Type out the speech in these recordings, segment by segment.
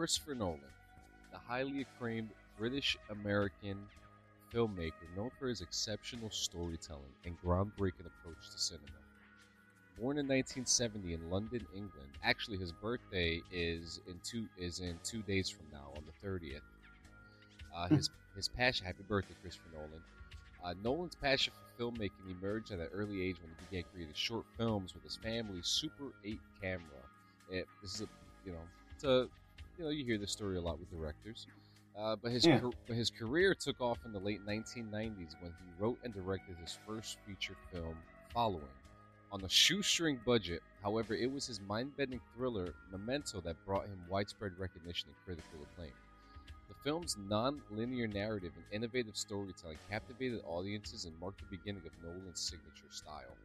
Christopher Nolan, the highly acclaimed British American filmmaker known for his exceptional storytelling and groundbreaking approach to cinema. Born in 1970 in London, England. Actually, his birthday is in two is in two days from now, on the 30th. Uh, his his passion. Happy birthday, Christopher Nolan. Uh, Nolan's passion for filmmaking emerged at an early age when he began creating short films with his family's Super 8 camera. It, this is a, you know, a, you know, you hear this story a lot with directors. Uh, but his Yeah. car- his career took off in the late 1990s when he wrote and directed his first feature film, Following. On a shoestring budget, however, it was his mind-bending thriller Memento that brought him widespread recognition and critical acclaim. The film's non-linear narrative and innovative storytelling captivated audiences and marked the beginning of Nolan's signature style.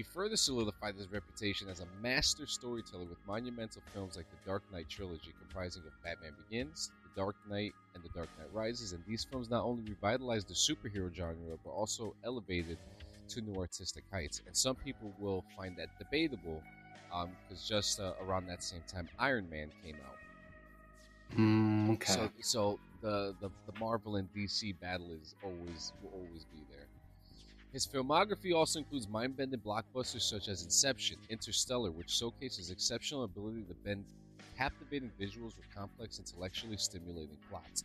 He further solidified his reputation as a master storyteller with monumental films like the Dark Knight trilogy, comprising of Batman Begins, The Dark Knight, and The Dark Knight Rises. And these films not only revitalized the superhero genre, but also elevated to new artistic heights. And some people will find that debatable, because just uh, around that same time, Iron Man came out. Mm, okay. So, so the, the the Marvel and DC battle is always will always be there. His filmography also includes mind-bending blockbusters such as Inception, Interstellar, which showcases exceptional ability to bend captivating visuals with complex, intellectually stimulating plots.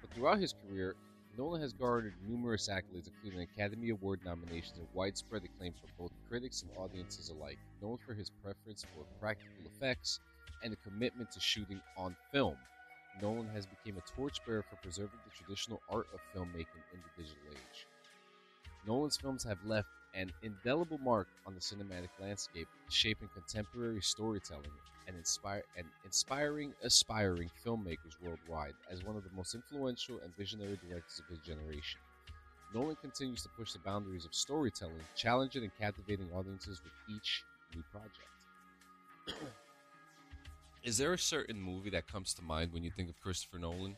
But throughout his career, Nolan has garnered numerous accolades, including Academy Award nominations and widespread acclaim from both critics and audiences alike. Known for his preference for practical effects and a commitment to shooting on film, Nolan has become a torchbearer for preserving the traditional art of filmmaking in the digital age. Nolan's films have left an indelible mark on the cinematic landscape, shaping contemporary storytelling and, inspire, and inspiring aspiring filmmakers worldwide as one of the most influential and visionary directors of his generation. Nolan continues to push the boundaries of storytelling, challenging and captivating audiences with each new project. Is there a certain movie that comes to mind when you think of Christopher Nolan?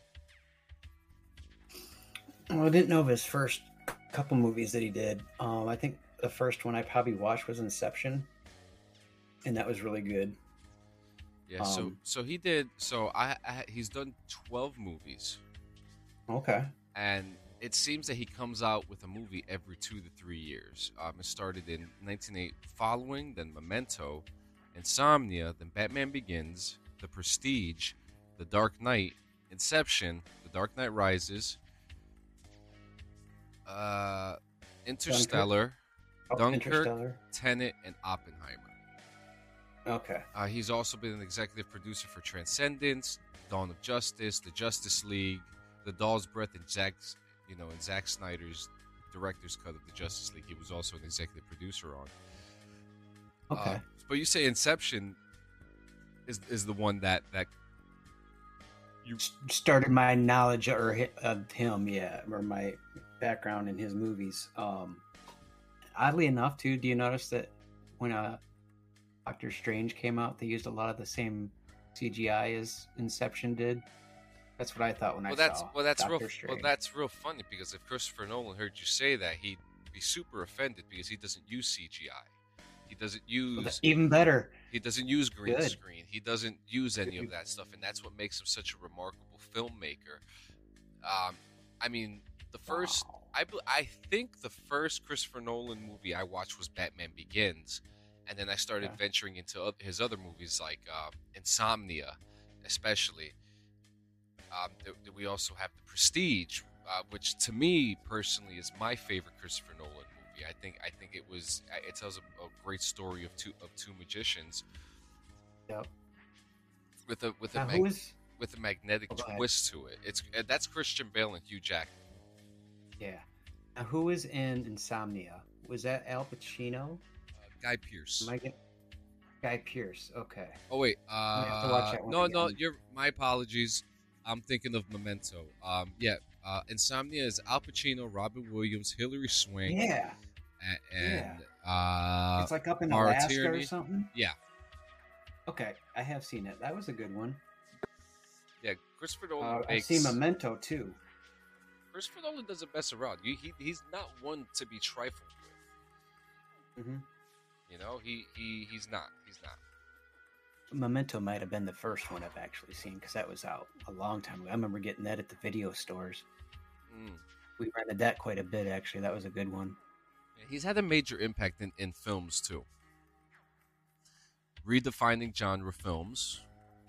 Well, I didn't know of his first couple movies that he did. Um, I think the first one I probably watched was Inception, and that was really good. Yeah, so Um, so he did. So I, I he's done twelve movies, Okay. and it seems that he comes out with a movie every two to three years. Um, it started in 1908, following then Memento, Insomnia, then Batman Begins, The Prestige, The Dark Knight, Inception, The Dark Knight Rises, uh, Interstellar, Oh, Dunkirk. Interstellar. Tenet, and Oppenheimer. Okay. Uh, he's also been an executive producer for Transcendence, Dawn of Justice, The Justice League, The Doll's Breath, and Zack's, you know, and Zack Snyder's director's cut of the Justice League. He was also an executive producer on. Okay. Uh, but you say Inception is is the one that that you Started my knowledge or of him, yeah, or my background in his movies. Um, oddly enough, too, do you notice that when uh, Doctor Strange came out, they used a lot of the same CGI as Inception did? That's what I thought when well I that's saw well that's Doctor real well that's real funny because if Christopher Nolan heard you say that he'd be super offended because he doesn't use CGI. He doesn't use that's even better. He doesn't use green Good. screen. He doesn't use any of that stuff, and that's what makes him such a remarkable filmmaker. Um, I mean, the first, Wow. I I think the first Christopher Nolan movie I watched was Batman Begins, and then I started Okay. venturing into his other movies like um, Insomnia, especially. Um, th- th- we also have The Prestige, uh, which to me personally is my favorite Christopher Nolan movie. I think I think it was it tells a, a great story of two of two magicians Yep. with a with a mag- with a magnetic Oh, twist to it. It's uh, that's Christian Bale and Hugh Jackman. Yeah. Now, who is in Insomnia? Was that Al Pacino? Uh, Guy Pearce. Am I. Guy Pearce. Okay. oh wait, uh, have to watch that one no, no, you're my apologies. I'm thinking of Memento. Um, yeah, uh, Insomnia is Al Pacino, Robin Williams, Hilary Swank, Yeah. a- and uh, it's like up in Mara Alaska Tierney. or something. yeah, Okay, I have seen it. That was a good one. yeah. Christopher Nolan Uh, I've makes seen Memento too. Christopher Nolan doesn't mess around. You, he, he's not one to be trifled with. hmm You know, he, he he's not. He's not. Memento might have been the first one I've actually seen because that was out a long time ago. I remember getting that at the video stores. Mm. We rented that quite a bit, actually. That was a good one. He's had a major impact in, in films too. Redefining genre films,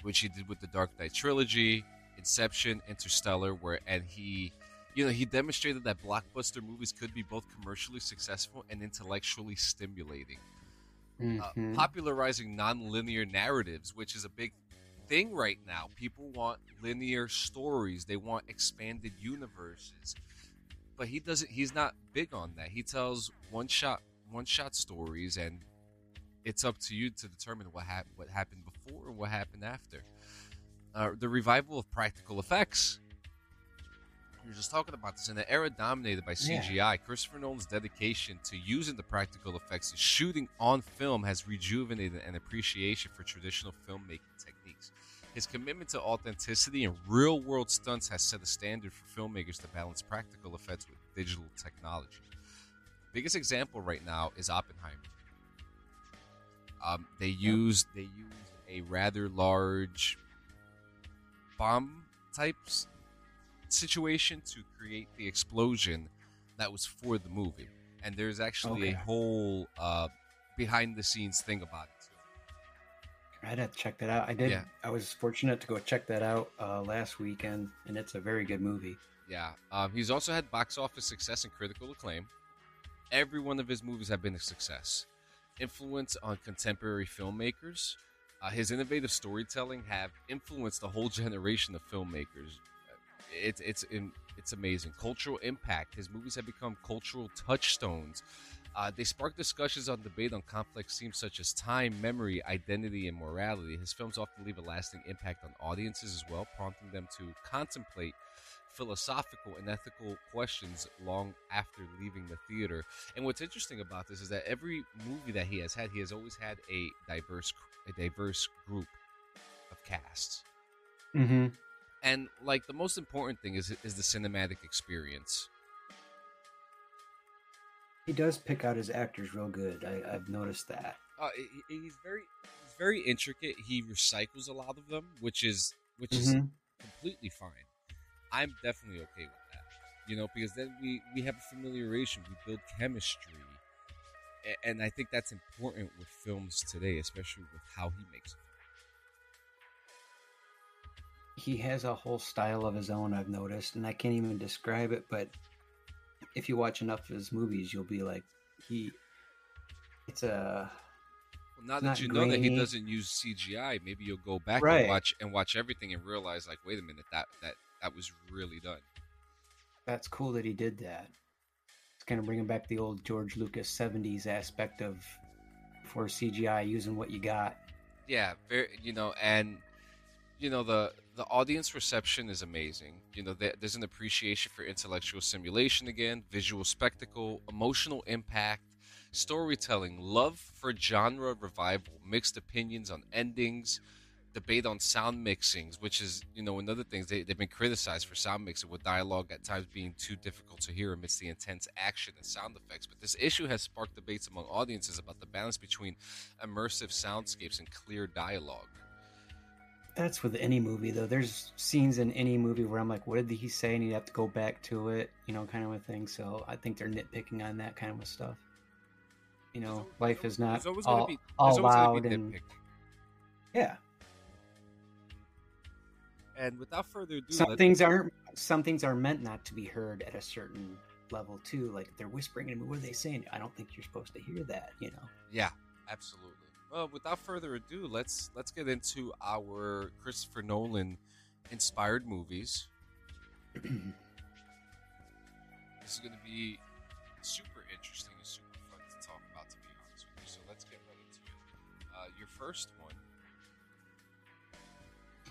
which he did with the Dark Knight trilogy, Inception, Interstellar, where and he you know, he demonstrated that blockbuster movies could be both commercially successful and intellectually stimulating. Mhm. Uh, popularizing non-linear narratives, which is a big thing right now. People want linear stories. They want expanded universes. But he doesn't he's not big on that. He tells one shot one shot stories and it's up to you to determine what hap- what happened before and what happened after. Uh, the revival of practical effects. We were just talking about this in an era dominated by Yeah. CGI. Christopher Nolan's dedication to using the practical effects and shooting on film has rejuvenated an appreciation for traditional filmmaking techniques. His commitment to authenticity and real world stunts has set a standard for filmmakers to balance practical effects with digital technology. Biggest example right now is Oppenheimer. Um, they used they used a rather large bomb types situation to create the explosion that was for the movie, and there's actually Okay. a whole uh, behind the scenes thing about it too. I'd have to check that out. I did. Yeah. I was fortunate to go check that out uh, last weekend, and it's a very good movie. Yeah, um, he's also had box office success and critical acclaim. Every one of his movies have been a success. Influence on contemporary filmmakers. Uh, his innovative storytelling have influenced a whole generation of filmmakers. It's it's it's amazing. Cultural impact. His movies have become cultural touchstones. Uh, they spark discussions on debate on complex themes such as time, memory, identity, and morality. His films often leave a lasting impact on audiences as well, prompting them to contemplate philosophical and ethical questions long after leaving the theater. And what's interesting about this is that every movie that he has had, he has always had a diverse a diverse group of casts. Mm-hmm. And like the most important thing is is the cinematic experience. He does pick out his actors real good. I, I've noticed that. Uh, he- he's very he's very intricate. He recycles a lot of them, which is which is Mhm. completely fine. I'm definitely okay with that. You know, because then we we have a familiarization, we build chemistry, and I think that's important with films today, especially with how he makes. He has a whole style of his own. I've noticed, and I can't even describe it. But if you watch enough of his movies, you'll be like, he. It's a Well, now that you know that he doesn't use CGI, maybe you'll go back Right. and watch and watch everything and realize, like, wait a minute, that that that was really done. that's cool that he did that. It's kind of bringing back the old George Lucas '70s aspect of for CGI using what you got. Yeah, very, you know, and you know the the audience reception is amazing. You know, there's an appreciation for intellectual simulation again, visual spectacle, emotional impact, storytelling, love for genre revival, mixed opinions on endings, debate on sound mixings, which is you know another thing they they've been criticized for sound mixing with dialogue at times being too difficult to hear amidst the intense action and sound effects. But this issue has sparked debates among audiences about the balance between immersive soundscapes and clear dialogue. That's with any movie though. There's scenes in any movie where I'm like, what did he say? And you have to go back to it, you know, kind of a thing. So I think they're nitpicking on that kind of stuff. You know, life is not always all, be, all loud be and yeah. And without further ado, Some things aren't. Some things are meant not to be heard at a certain level too. Like they're whispering and what are they saying? I don't think you're supposed to hear that. You know. Yeah, absolutely. Well, without further ado, let's let's get into our Christopher Nolan inspired movies. This is going to be super interesting and super fun to talk about, to be honest with you. So let's get right into it. Uh, your first one.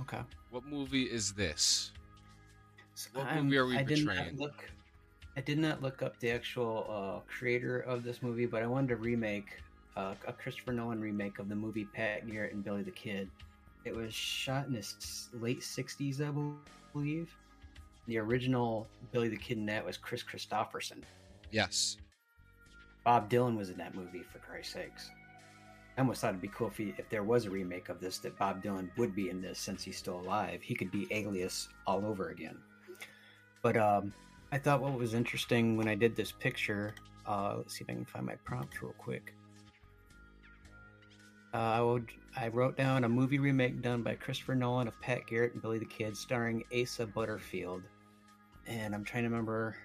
okay. What movie is this? So What I'm- movie are we I did look. I did not look up the actual uh, creator of this movie, but I wanted to remake uh, a Christopher Nolan remake of the movie Pat Garrett and Billy the Kid. It was shot in the late '60s, I believe. The original Billy the Kid in that was Kris Kristofferson. Yes. Bob Dylan was in that movie, for Christ's sakes. I almost thought it'd be cool if he, if there was a remake of this that Bob Dylan would be in this since he's still alive. He could be Alias all over again. But um, I thought what was interesting when I did this picture. Uh, let's see if I can find my prompt real quick. Uh, I would I wrote down a movie remake done by Christopher Nolan of Pat Garrett and Billy the Kid, starring Asa Butterfield. And I'm trying to remember.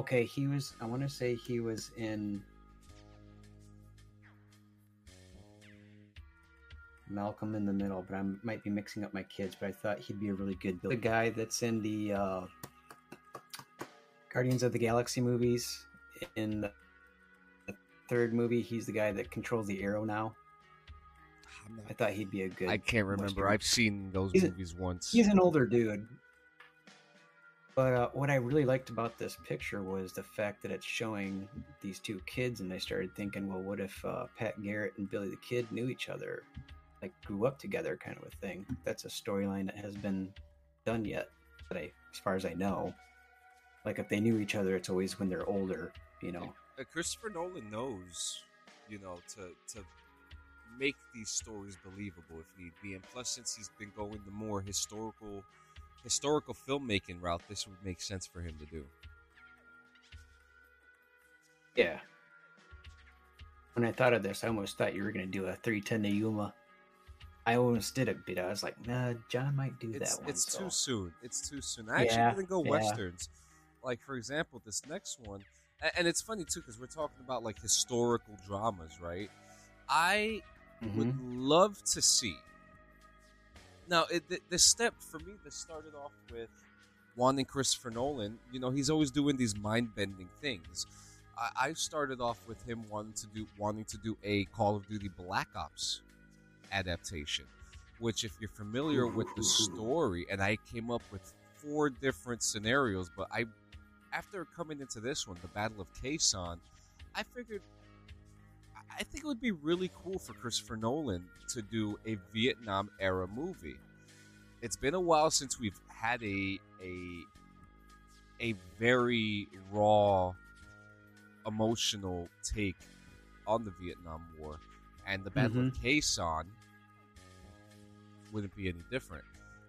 Okay, he was. I want to say he was in Malcolm in the Middle, but I might be mixing up my kids. But I thought he'd be a really good. The guy that's in the uh, Guardians of the Galaxy movies. In the third movie, he's the guy that controls the arrow now. I thought he'd be a good. I can't remember. Western- I've seen those He's a- movies once. He's an older dude. But uh, what I really liked about this picture was the fact that it's showing these two kids, and I started thinking, well, what if uh, Pat Garrett and Billy the Kid knew each other, like grew up together, kind of a thing? That's a storyline that has been done yet, that I, as far as I know. Like if they knew each other, it's always when they're older, you know. Christopher Nolan knows, you know, to to make these stories believable if need be. And plus, since he's been going the more historical historical filmmaking route, this would make sense for him to do. Yeah. When I thought of this, I almost thought you were going to do a 310 to Yuma. I almost did it, but I was like, nah, John might do It's that one. it's so. too soon. It's too soon. I actually Yeah, didn't go yeah. westerns. Like for example, this next one, and it's funny too because we're talking about like historical dramas, right? I Mhm. would love to see. Now, it, the, the step for me that started off with wanting Christopher Nolan, you know, he's always doing these mind bending things. I, I started off with him wanting to do wanting to do a Call of Duty Black Ops adaptation, which, if you're familiar with the story, and I came up with four different scenarios, but I, after coming into this one, the Battle of Khe Sanh, I figured I think it would be really cool for Christopher Nolan to do a Vietnam era movie. It's been a while since we've had a a a very raw emotional take on the Vietnam War and the Battle of Khe Sanh wouldn't be any different.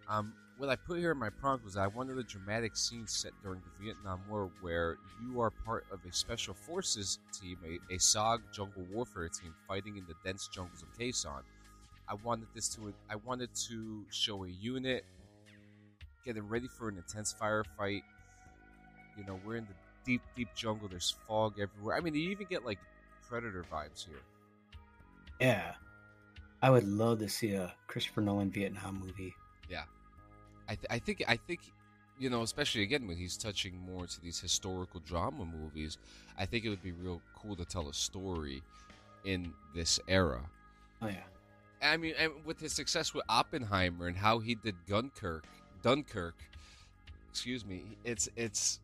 Um, what I put here in my prompt was I wanted a dramatic scene set during the Vietnam War where you are part of a special forces team, a, a SOG jungle warfare team fighting in the dense jungles of Khe Sanh. I wanted this to I wanted to show a unit getting ready for an intense firefight. You know, we're in the deep, deep jungle. There's fog everywhere. I mean, you even get like Predator vibes here. Yeah. I would love to see a Christopher Nolan Vietnam movie. I, th- I think I think you know, especially again when he's touching more to these historical drama movies, I think it would be real cool to tell a story in this era. Oh, yeah. I mean, and with his success with Oppenheimer and how he did Dunkirk, Dunkirk, excuse me, it's it's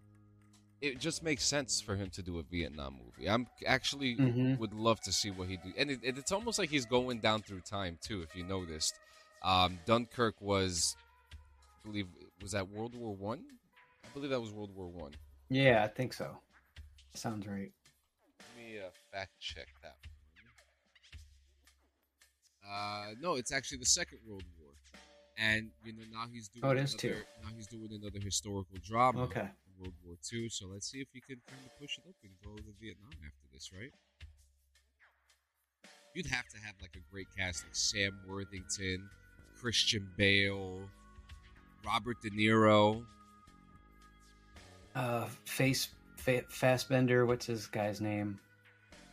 it just makes sense for him to do a Vietnam movie. I'm actually Mhm. would love to see what he do, and it, it- it's almost like he's going down through time too. If you noticed, um, Dunkirk was, believe, was that World War One. I? believe that was World War One. Yeah, I think so. Sounds right. Let me uh, fact check that one. Uh, no, it's actually the Second World War, and you know now he's doing. Oh, it is another, too. Now he's doing another historical drama. Okay. World War Two. So let's see if he can kind of push it up and go to Vietnam after this, right? You'd have to have like a great cast like Sam Worthington, Christian Bale, Robert De Niro. Uh, Face fa- Fastbender. What's his guy's name?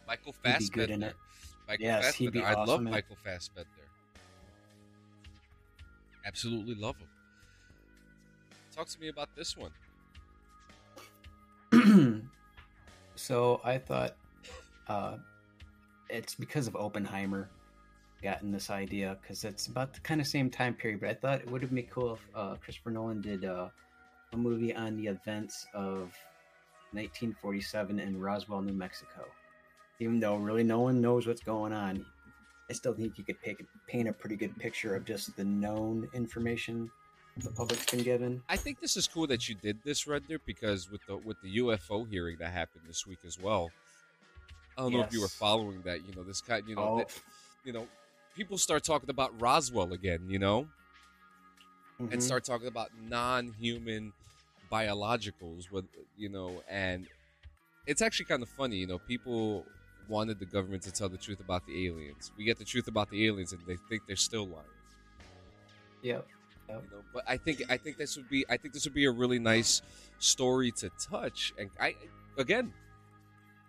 Michael He'd be Fassbender. good in it. Michael Yes, he'd be Fassbender. I love awesome it. Michael Fassbender. Absolutely love him. Talk to me about this one. so I thought uh, it's because of Oppenheimer gotten this idea because it's about the kind of same time period. But I thought it would have been cool if uh, Christopher Nolan did uh, a movie on the events of 1947 in Roswell, New Mexico. Even though really no one knows what's going on, I still think you could pick, paint a pretty good picture of just the known information the public's been given. I think this is cool that you did this, Redder, because with the with the UFO hearing that happened this week as well, I don't know if you were following that. You know, this guy. You know, Oh, that- you know, people start talking about Roswell again. You know, and mhm. start talking about non-human biologicals. With you know, and it's actually kind of funny. You know, people wanted the government to tell the truth about the aliens. We get the truth about the aliens, and they think they're still lying. Yep. you know but i think i think this would be i think this would be a really nice story to touch and i again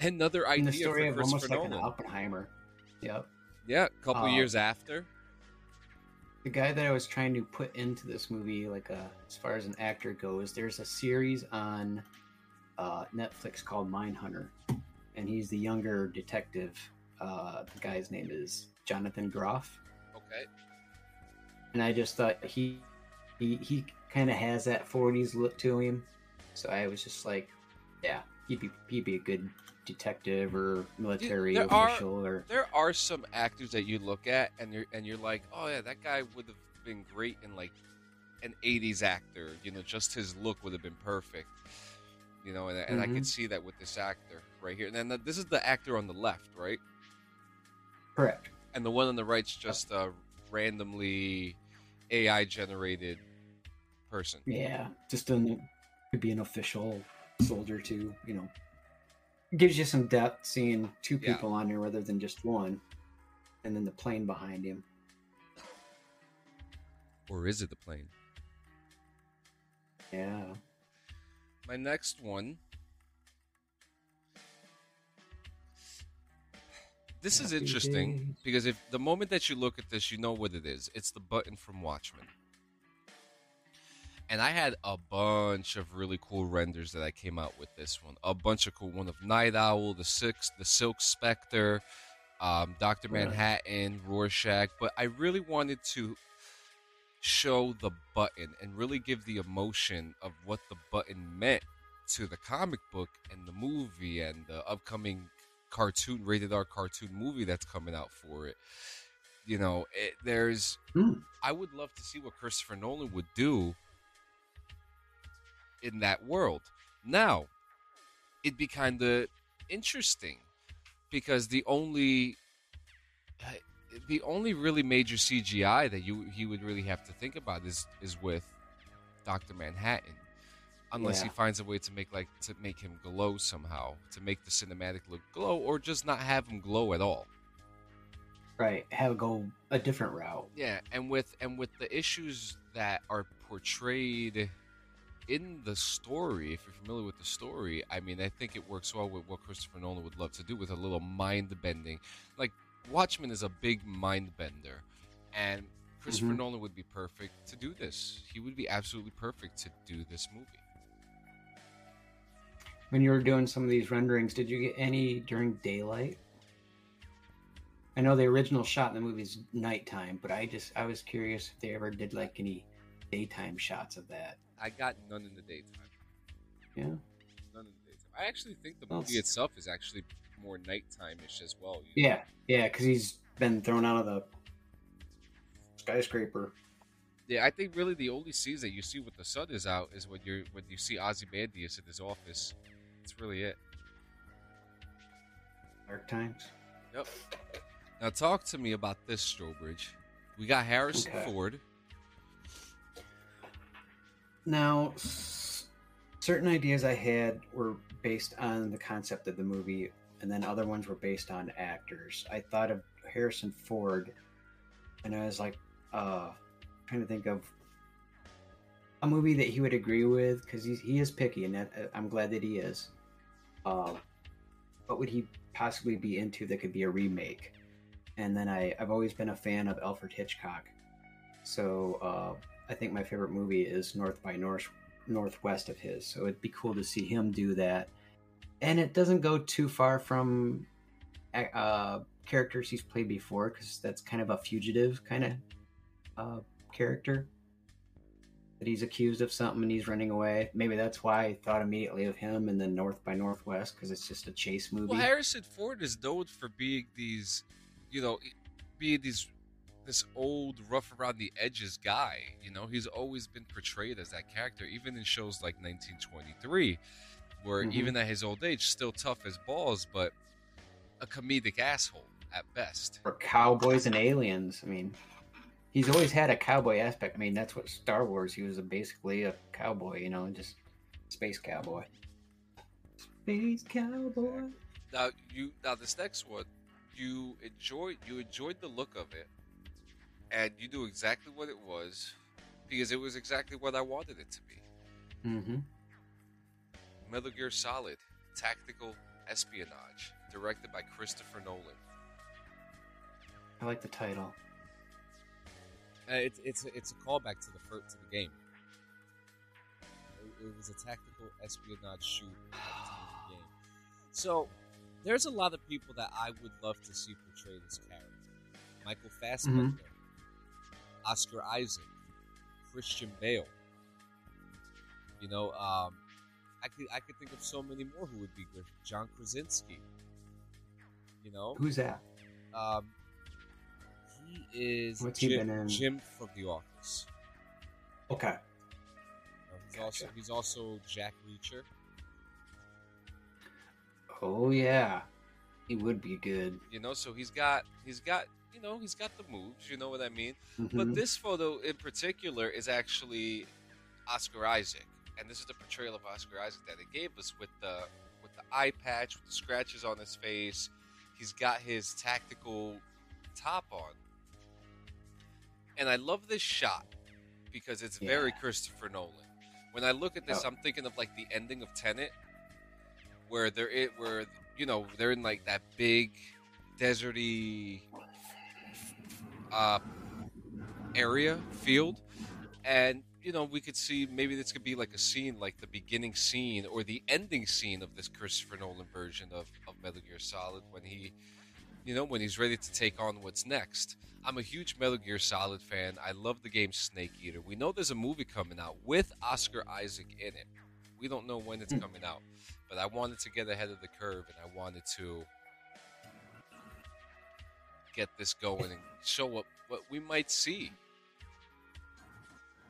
another And idea the story for of christopher almost like an nolan Oppenheimer. Yep. Yeah a couple Uh, years after The guy that I was trying to put into this movie, like uh, as far as an actor goes, there's a series on uh, Netflix called Mindhunter, and he's the younger detective. Uh, the guy's name is Jonathan Groff, okay and I just thought he he he kind of has that 40s look to him. So I was just like, yeah, he'd be he'd be a good detective or military there are- official or there are some actors that you look at and you're and you're like oh yeah that guy would have been great in like an 80s actor you know just his look would have been perfect you know and, and i Mhm. could see that with this actor right here and then the, this is the actor on the left right correct. and the one on the right's just a randomly AI generated person. Yeah, just an could be an official soldier too. You know, gives you some depth seeing two Yeah. people on there rather than just one, and then the plane behind him. Or is it the plane? Yeah, My next one. This is interesting days. because if the moment that you look at this, you know what it is. It's the button from Watchmen. And I had a bunch of really cool renders that I came out with this one. A bunch of cool one of Nite Owl, the Six, the Silk Spectre, um, Doctor Manhattan, Rorschach. But I really wanted to show the button and really give the emotion of what the button meant to the comic book and the movie and the upcoming cartoon rated R cartoon movie that's coming out for it. You know, it, there's Hmm. I would love to see what Christopher Nolan would do in that world. Now, it'd be kind of interesting because the only the only really major CGI that you he would really have to think about is is with Doctor Manhattan, unless he finds a way to make like to make him glow somehow, to make the cinematic look glow, or just not have him glow at all. right. Have go a different route. Yeah, and with and with the issues that are portrayed in the story, if you're familiar with the story, I mean, I think it works well with what Christopher Nolan would love to do with a little mind bending. Like Watchmen is a big mind bender, and Christopher Mhm. Nolan would be perfect to do this. He would be absolutely perfect to do this movie. When you were doing some of these renderings, did you get any during daylight? I know the original shot in the movie is nighttime, but I just I was curious if they ever did like any daytime shots of that. I got none in the daytime. Yeah. None in the daytime. I actually think the movie it's- itself is actually more nighttime-ish as well. you know? Yeah, yeah, because he's been thrown out of the skyscraper. Yeah, I think really the only scenes that you see with the sun is out is when you're when you see Ozymandias in his office. That's really it. Dark times. Yep. Now talk to me about this Strobridge. We got Harrison Okay. Ford. Now, s- certain ideas I had were based on the concept of the movie, and then other ones were based on actors. I thought of Harrison Ford, and I was like, uh, trying to think of a movie that he would agree with because he is picky, and that, uh, I'm glad that he is. Uh, what would he possibly be into that could be a remake? And then I, I've always been a fan of Alfred Hitchcock, so uh, I think my favorite movie is North by North Northwest of his. So it'd be cool to see him do that, and it doesn't go too far from uh, characters he's played before because that's kind of a fugitive kind of uh, character that he's accused of something and he's running away. Maybe that's why I thought immediately of him and then North by Northwest because it's just a chase movie. Well, Harrison Ford is known for being these, you know, being these this old rough around the edges guy. You know, he's always been portrayed as that character, even in shows like 1923, where Mhm. even at his old age, still tough as balls. But a comedic asshole at best. For cowboys and aliens. I mean, he's always had a cowboy aspect. I mean, that's what Star Wars. He was a, basically a cowboy, you know, just space cowboy. Space cowboy. Now you now this next one, you enjoyed you enjoyed the look of it, and you knew exactly what it was because it was exactly what I wanted it to be. Mm-hmm. Metal Gear Solid, tactical espionage, directed by Christopher Nolan. I like the title. Uh, it's it's it's a callback to the first, to the game. It, it was a tactical espionage shoot the game. So there's a lot of people that I would love to see portray this character. Michael Fassbender, Oscar Isaac, Christian Bale. You know, um, I could I could think of so many more who would be good. John Krasinski. You know, Who's that? um, he is What's he Jim, been in? Jim from The Office. Okay. Know, he's also he's also Jack Reacher. Oh yeah, he would be good. You know, so he's got he's got you know he's got the moves. You know what I mean? Mhm. But this photo in particular is actually Oscar Isaac, and this is the portrayal of Oscar Isaac that it gave us with the with the eye patch, with the scratches on his face. He's got his tactical top on, and I love this shot because it's very Christopher Nolan. When I look at this, Oh. I'm thinking of like the ending of Tenet, where they're it where you know they're in like that big deserty uh, area field. And you know we could see maybe this could be like a scene like the beginning scene or the ending scene of this christopher nolan version of, of metal gear solid when he you know when he's ready to take on what's next. I'm a huge metal gear solid fan. I love the game snake eater. We know there's a movie coming out with oscar isaac in it. We don't know when it's Hmm. coming out but i wanted to get ahead of the curve and i wanted to get this going and show what what we might see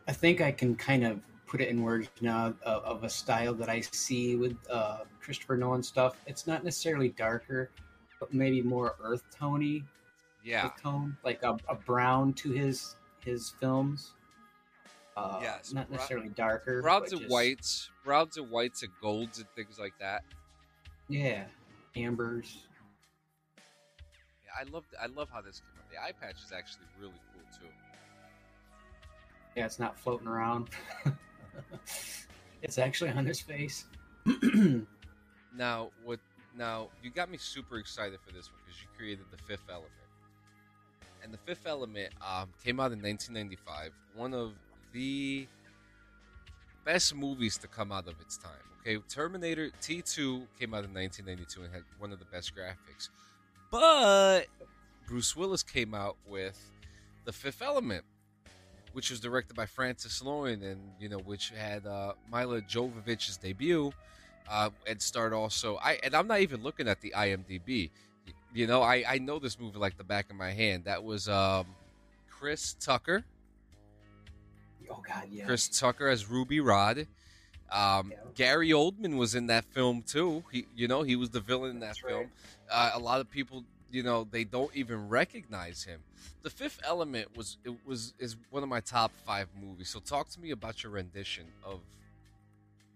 I think I can kind of put it in words now of, of a style that I see with uh, Christopher Nolan stuff. It's not necessarily darker, but maybe more earth tony, yeah tone, like a, a brown to his his films. Uh, Yes, not necessarily darker. browns and just- whites, browns and whites and golds and things like that. Yeah, ambers. I love I love how this came out. The eye patch is actually really cool too. Yeah, it's not floating around. it's actually on his face. Now what? Now you got me super excited for this one because you created the Fifth Element, and the Fifth Element um, came out in 1995. One of the best movies to come out of its time. Okay, Terminator T2 came out in 1992 and had one of the best graphics, but Bruce Willis came out with the Fifth Element, which was directed by Francis Lawrence, and you know, which had uh, Milla Jovovich's debut, uh, and starred also. I and I'm not even looking at the IMDb. You know, I I know this movie like the back of my hand. That was um, Chris Tucker. oh God, yeah. Chris Tucker as Ruby Rhod. Um, Yeah. Gary Oldman was in that film too. He, you know, he was the villain in that That's film. right. Uh, a lot of people, you know, they don't even recognize him. The Fifth Element was it was is one of my top five movies. So talk to me about your rendition of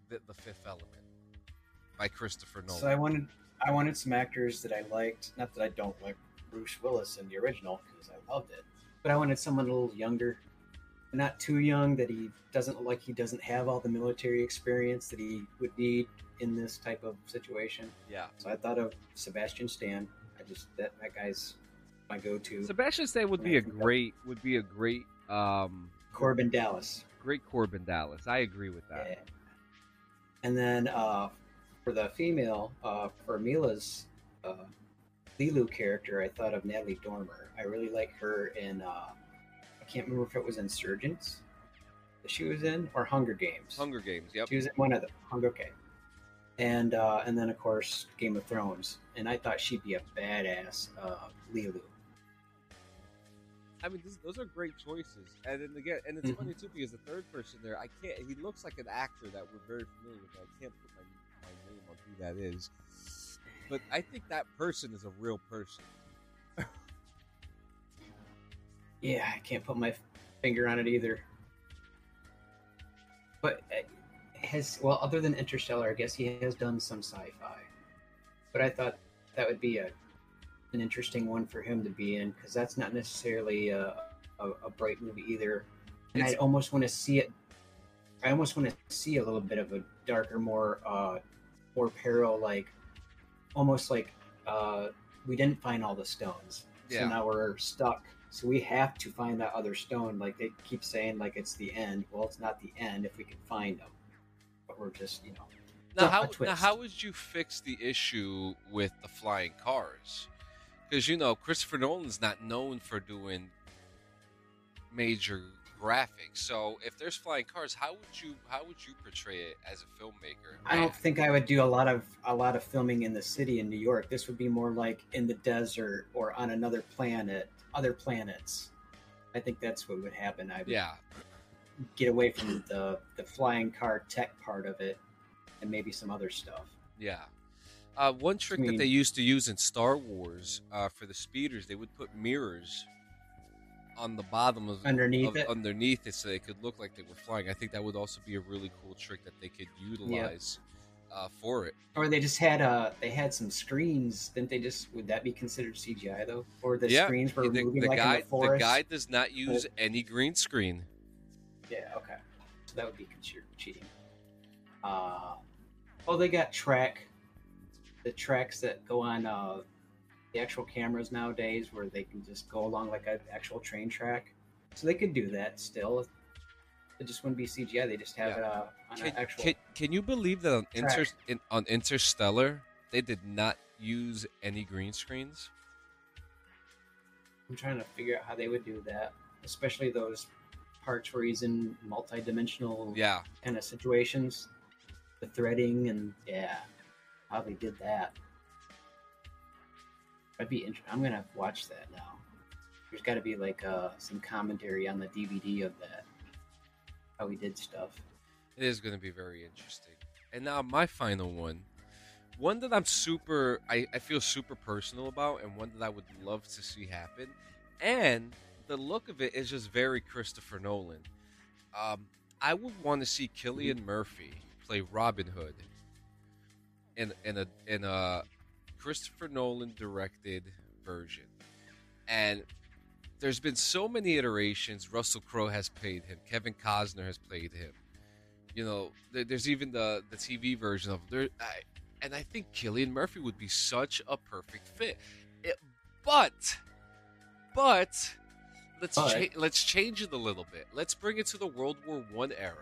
the, the Fifth Element by Christopher Nolan. So I wanted I wanted some actors that I liked. Not that I don't like Bruce Willis in the original because I loved it, but I wanted someone a little younger, not too young that he doesn't look like he doesn't have all the military experience that he would need in this type of situation. yeah, So I thought of Sebastian Stan. I just that that guy's my go-to. Sebastian Stan would be a great would be a great um Korben Dallas. great Korben Dallas. I agree with that. Yeah. And then uh, for the female, uh, for Mila's uh, Leeloo character, I thought of Natalie Dormer. I really like her in, uh, can't remember if it was Insurgents that she was in or Hunger Games. Hunger Games. Yep. She was in one of them. Hunger Okay. And uh, and then of course Game of Thrones, and I thought she'd be a badass uh, Leeloo. I mean, this, those are great choices, and then again, and it's Mhm. funny too because the third person there, I can't. He looks like an actor that we're very familiar with. I can't put my, my name on who that is, but I think that person is a real person. Yeah, I can't put my finger on it either. But uh, has well, other than Interstellar, I guess he has done some sci-fi. But I thought that would be a an interesting one for him to be in because that's not necessarily a, a, a bright movie either. And I almost want to see it. I almost want to see a little bit of a darker, more uh, more peril, like almost like uh, we didn't find all the stones, so now we're stuck. So we have to find that other stone. Like they keep saying, like it's the end. Well, it's not the end if we can find them. But we're just, you know, Now how, now, how would you fix the issue with the flying cars? Because, you know, Christopher Nolan's not known for doing major graphics. So if there's flying cars, how would you how would you portray it as a filmmaker? I don't think I would do a lot of a lot of filming in the city in New York. This would be more like in the desert or on another planet, other planets. I think that's what would happen. I would Yeah. get away from the the flying car tech part of it, and maybe some other stuff. Yeah. Uh, one trick that mean- they used to use in Star Wars uh, for the speeders, they would put mirrors on the bottom of Underneath of- it? underneath it, so they could look like they were flying. I think that would also be a really cool trick that they could utilize uh, for it. Or they just had uh they had some screens. Didn't they just would that be considered CGI though? Or the Yeah, screens were the, moving the like guy, in the forest? the guy does not use any green screen. Yeah, okay. So that would be considered cheating. Uh, oh, they got track, the tracks that go on uh, the actual cameras nowadays, where they can just go along like an actual train track. So they could do that still. It just wouldn't be CGI. They just have Yeah. it uh, on Can, an actual. can, can you believe that on, Inter, in, on Interstellar they did not use any green screens? I'm trying to figure out how they would do that, especially those parts where he's in multi-dimensional Yeah, kind of situations, the threading and yeah, how they did that. I'd be interested. I'm gonna watch that now. There's got to be like uh, some commentary on the DVD of that, how he did stuff. It is going to be very interesting. And now my final one, one that I'm super, I, I feel super personal about, and one that I would love to see happen. And the look of it is just very Christopher Nolan. Um, I would want to see Cillian Murphy play Robin Hood in in a in a Christopher Nolan directed version. And there's been so many iterations. Russell Crowe has played him. Kevin Costner has played him. You know, there, there's even the the TV version of there. I, and I think Cillian Murphy would be such a perfect fit. It, but, but, let's cha- let's change it a little bit. Let's bring it to the World War One era.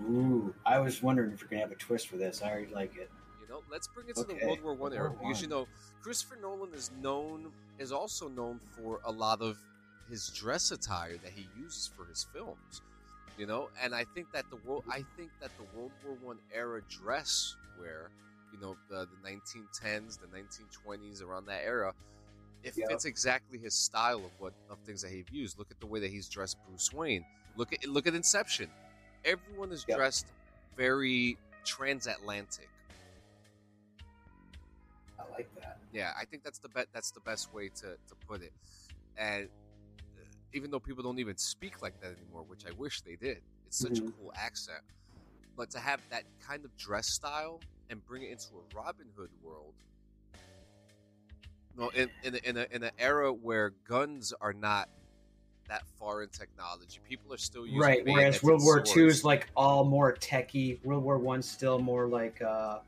Ooh, I was wondering if you're gonna have a twist for this. I already like it. Know, let's bring it to the World War One era War because you know Christopher Nolan is known is also known for a lot of his dress attire that he uses for his films. You know, and I think that the world I think that the World War One era dress wear, you know, the the 1910s, the 1920s, around that era, it Yeah. fits exactly his style of what of things that he's used. Look at the way that he's dressed Bruce Wayne. Look at look at Inception. Everyone is Yeah. dressed very transatlantic. Yeah, I think that's the be- that's the best way to, to put it. And uh, even though people don't even speak like that anymore, which I wish they did, it's such a Mhm. cool accent. But to have that kind of dress style and bring it into a Robin Hood world, well, in in a, in, a, in an era where guns are not that far in technology, people are still using Right. Whereas World War II is like all more techy. World War One's still more like uh,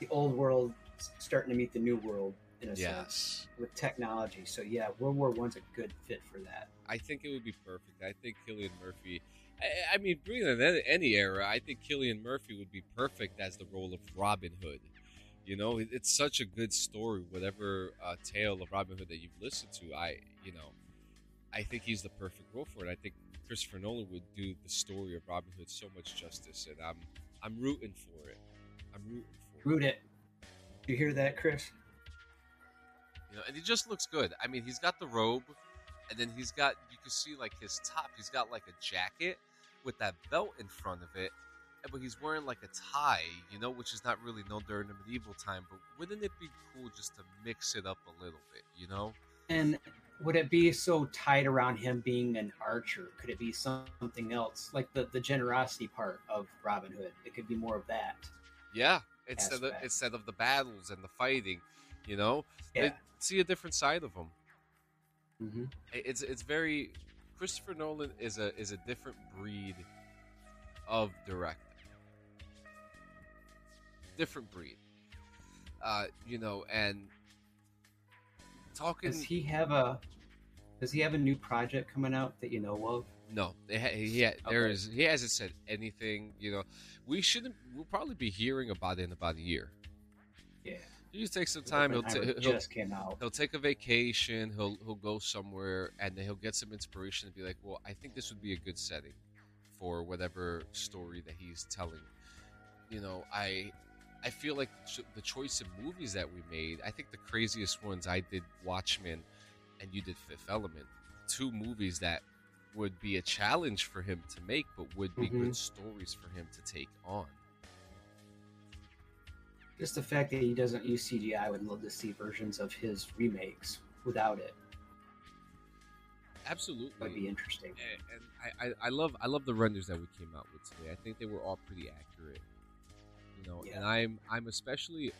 the old world starting to meet the new world in a sense with technology. So yeah, World War One's a good fit for that. I think it would be perfect. I think Cillian Murphy. I, I mean, bring it in any, era. I think Cillian Murphy would be perfect as the role of Robin Hood. You know, it, it's such a good story. Whatever uh, tale of Robin Hood that you've listened to, I, you know, I think he's the perfect role for it. I think Christopher Nolan would do the story of Robin Hood so much justice, and I'm, I'm rooting for it. I'm rooting for it. Root it. You hear that, Chris? You know, and he just looks good. I mean, he's got the robe, and then he's got you can see like his top. He's got like a jacket with that belt in front of it, but he's wearing like a tie, you know, which is not really known during the medieval time. But wouldn't it be cool just to mix it up a little bit, you know? And would it be so tied around him being an archer? Could it be something else, like the the generosity part of Robin Hood? It could be more of that. Yeah, instead of instead of the battles and the fighting, you know, Yeah. See a different side of him. hmm It's it's very Christopher Nolan is a is a different breed of director. Different breed. Uh, you know, and talking Does he have a Does he have a new project coming out that you know of? No, he ha- Okay. is he hasn't said anything. You know, we shouldn't. We'll probably be hearing about it in about a year. Yeah, You just take some time. He'll, ta- Oppenheimer he'll just came out. he'll take a vacation. He'll he'll go somewhere, and then he'll get some inspiration and be like, "Well, I think this would be a good setting for whatever story that he's telling." You know, I I feel like the choice of movies that we made. I think the craziest ones I did Watchmen, and you did Fifth Element. Two movies that would be a challenge for him to make, but would be good Mhm. stories for him to take on. Just the fact that he doesn't use CGI, I would love to see versions of his remakes without it. Absolutely, Would be interesting. and, and I, I, I love I love the renders that we came out with today. I think they were all pretty accurate. You know, and I'm I'm especially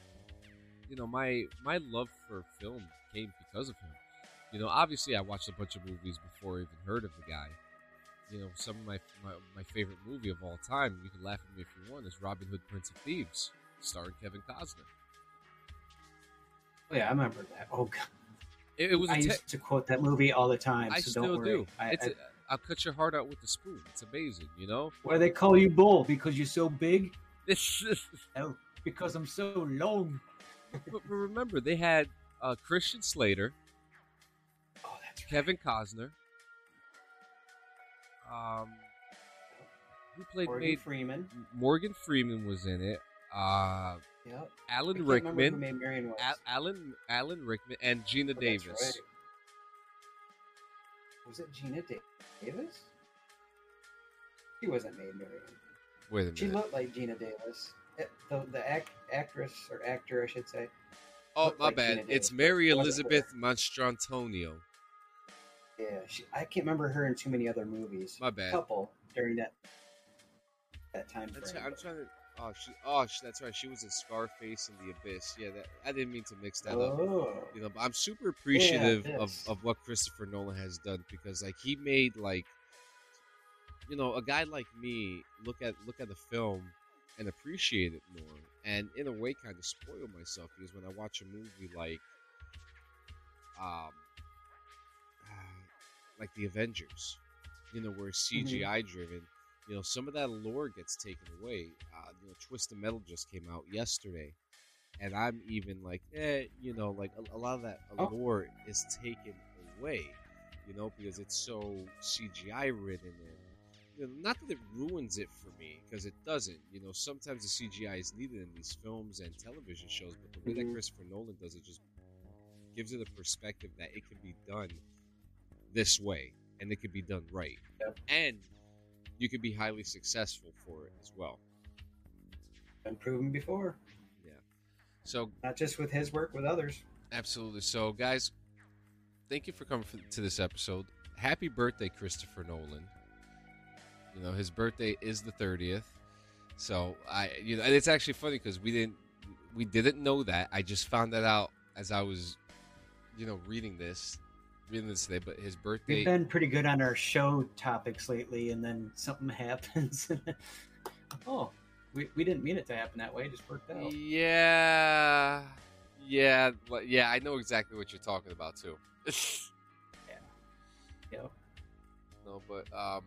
you know, my my love for film came because of him. You know, obviously I watched a bunch of movies before I even heard of the guy. You know, some of my my, my favorite movie of all time, you can laugh at me if you want, is Robin Hood Prince of Thieves, starring Kevin Costner. Oh, yeah, I remember that. Oh god, It, it was I te- used to quote that movie all the time. I so still don't worry. do. I, it's I, a, I'll cut your heart out with a spoon. It's amazing, you know? why they call you Bull? Because you're so big? This because I'm so long. but, remember, they had uh, Christian Slater, Oh. Kevin Costner. Um, who played Morgan made Freeman. Morgan Freeman was in it. Uh, Yep. Alan can't remember who Rickman, was. Alan Alan Rickman, and Geena Oh, Davis. right. Was it Geena Da- Davis? She wasn't made Marion. Wait a minute. She looked like Geena Davis. The the act, actress or actor, I should say. oh, my like bad. It's Mary Elizabeth Mastrantonio. Yeah, she, I can't remember her in too many other movies. My A bad. couple during that that time That's frame. I'm trying to. Oh, she. Oh, she, that's right. She was in Scarface and The Abyss. Yeah, that. I didn't mean to mix that up. oh, You know, but I'm super appreciative of, of what Christopher Nolan has done because like he made like you know, a guy like me look at look at the film and appreciate it more and in a way kind of spoil myself because when I watch a movie like um like the Avengers, you know, where CGI driven, you know, some of that lore gets taken away. Uh, you know, Twisted Metal just came out yesterday, and I'm even like, eh, you know, like a, a lot of that Oh. lore is taken away, you know, because it's so CGI ridden and. You know, not that it ruins it for me, because it doesn't. You know, sometimes the CGI is needed in these films and television shows, but the way that Mhm. Christopher Nolan does it just gives it a perspective that it can be done this way and it can be done right. Yep. And you can be highly successful for it as well. been proven before. Yeah. So, Not just with his work, with others. absolutely. So, guys, thank you for coming for, to this episode. Happy birthday, Christopher Nolan. You know, his birthday is the 30th. So, I, you know, and it's actually funny because we didn't, we didn't know that. I just found that out as I was, you know, reading this, this today. But his birthday. We've been pretty good on our show topics lately, and then something happens. oh, we, we didn't mean it to happen that way. It just worked out. Yeah, yeah, yeah. I know exactly what you're talking about too. Yeah. Yeah. No, but um,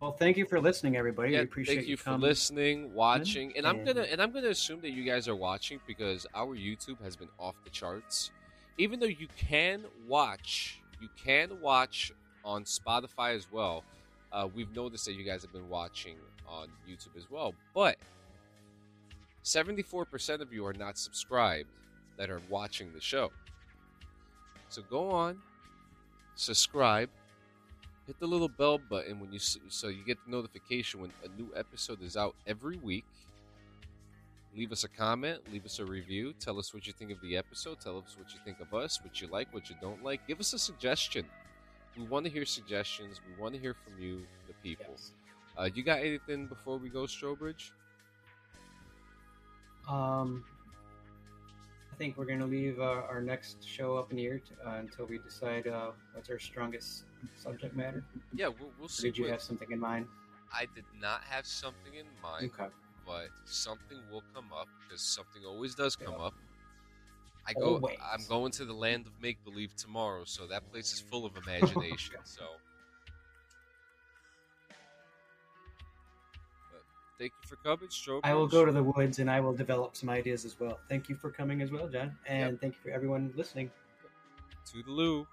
Well, thank you for listening, everybody. yeah, we appreciate thank you for coming. listening, watching, and I'm gonna and I'm gonna assume that you guys are watching because our YouTube has been off the charts. Even though you can watch, you can watch on Spotify as well. Uh, we've noticed that you guys have been watching on YouTube as well, but 74% of you are not subscribed that are watching the show. So go on, subscribe, hit the little bell button when you so you get the notification when a new episode is out every week. Leave us a comment, leave us a review, tell us what you think of the episode, tell us what you think of us, what you like, what you don't like. Give us a suggestion. We want to hear suggestions. We want to hear from you, the people. Yes. Uh, you got anything before we go, Strobridge? Um, I think we're going to leave uh, our next show up in the air t- uh, until we decide uh, what's our strongest subject matter. Yeah, we'll, we'll see. did you what- have something in mind? I did not have something in mind. Okay. But something will come up because something always does come Yeah. up. I go. Always. I'm going to the land of make believe tomorrow, so that place is full of imagination. So, but thank you for coming, Strobridge. I will go to the woods and I will develop some ideas as well. Thank you for coming as well, John, and Yep. thank you for everyone listening. Toodaloo.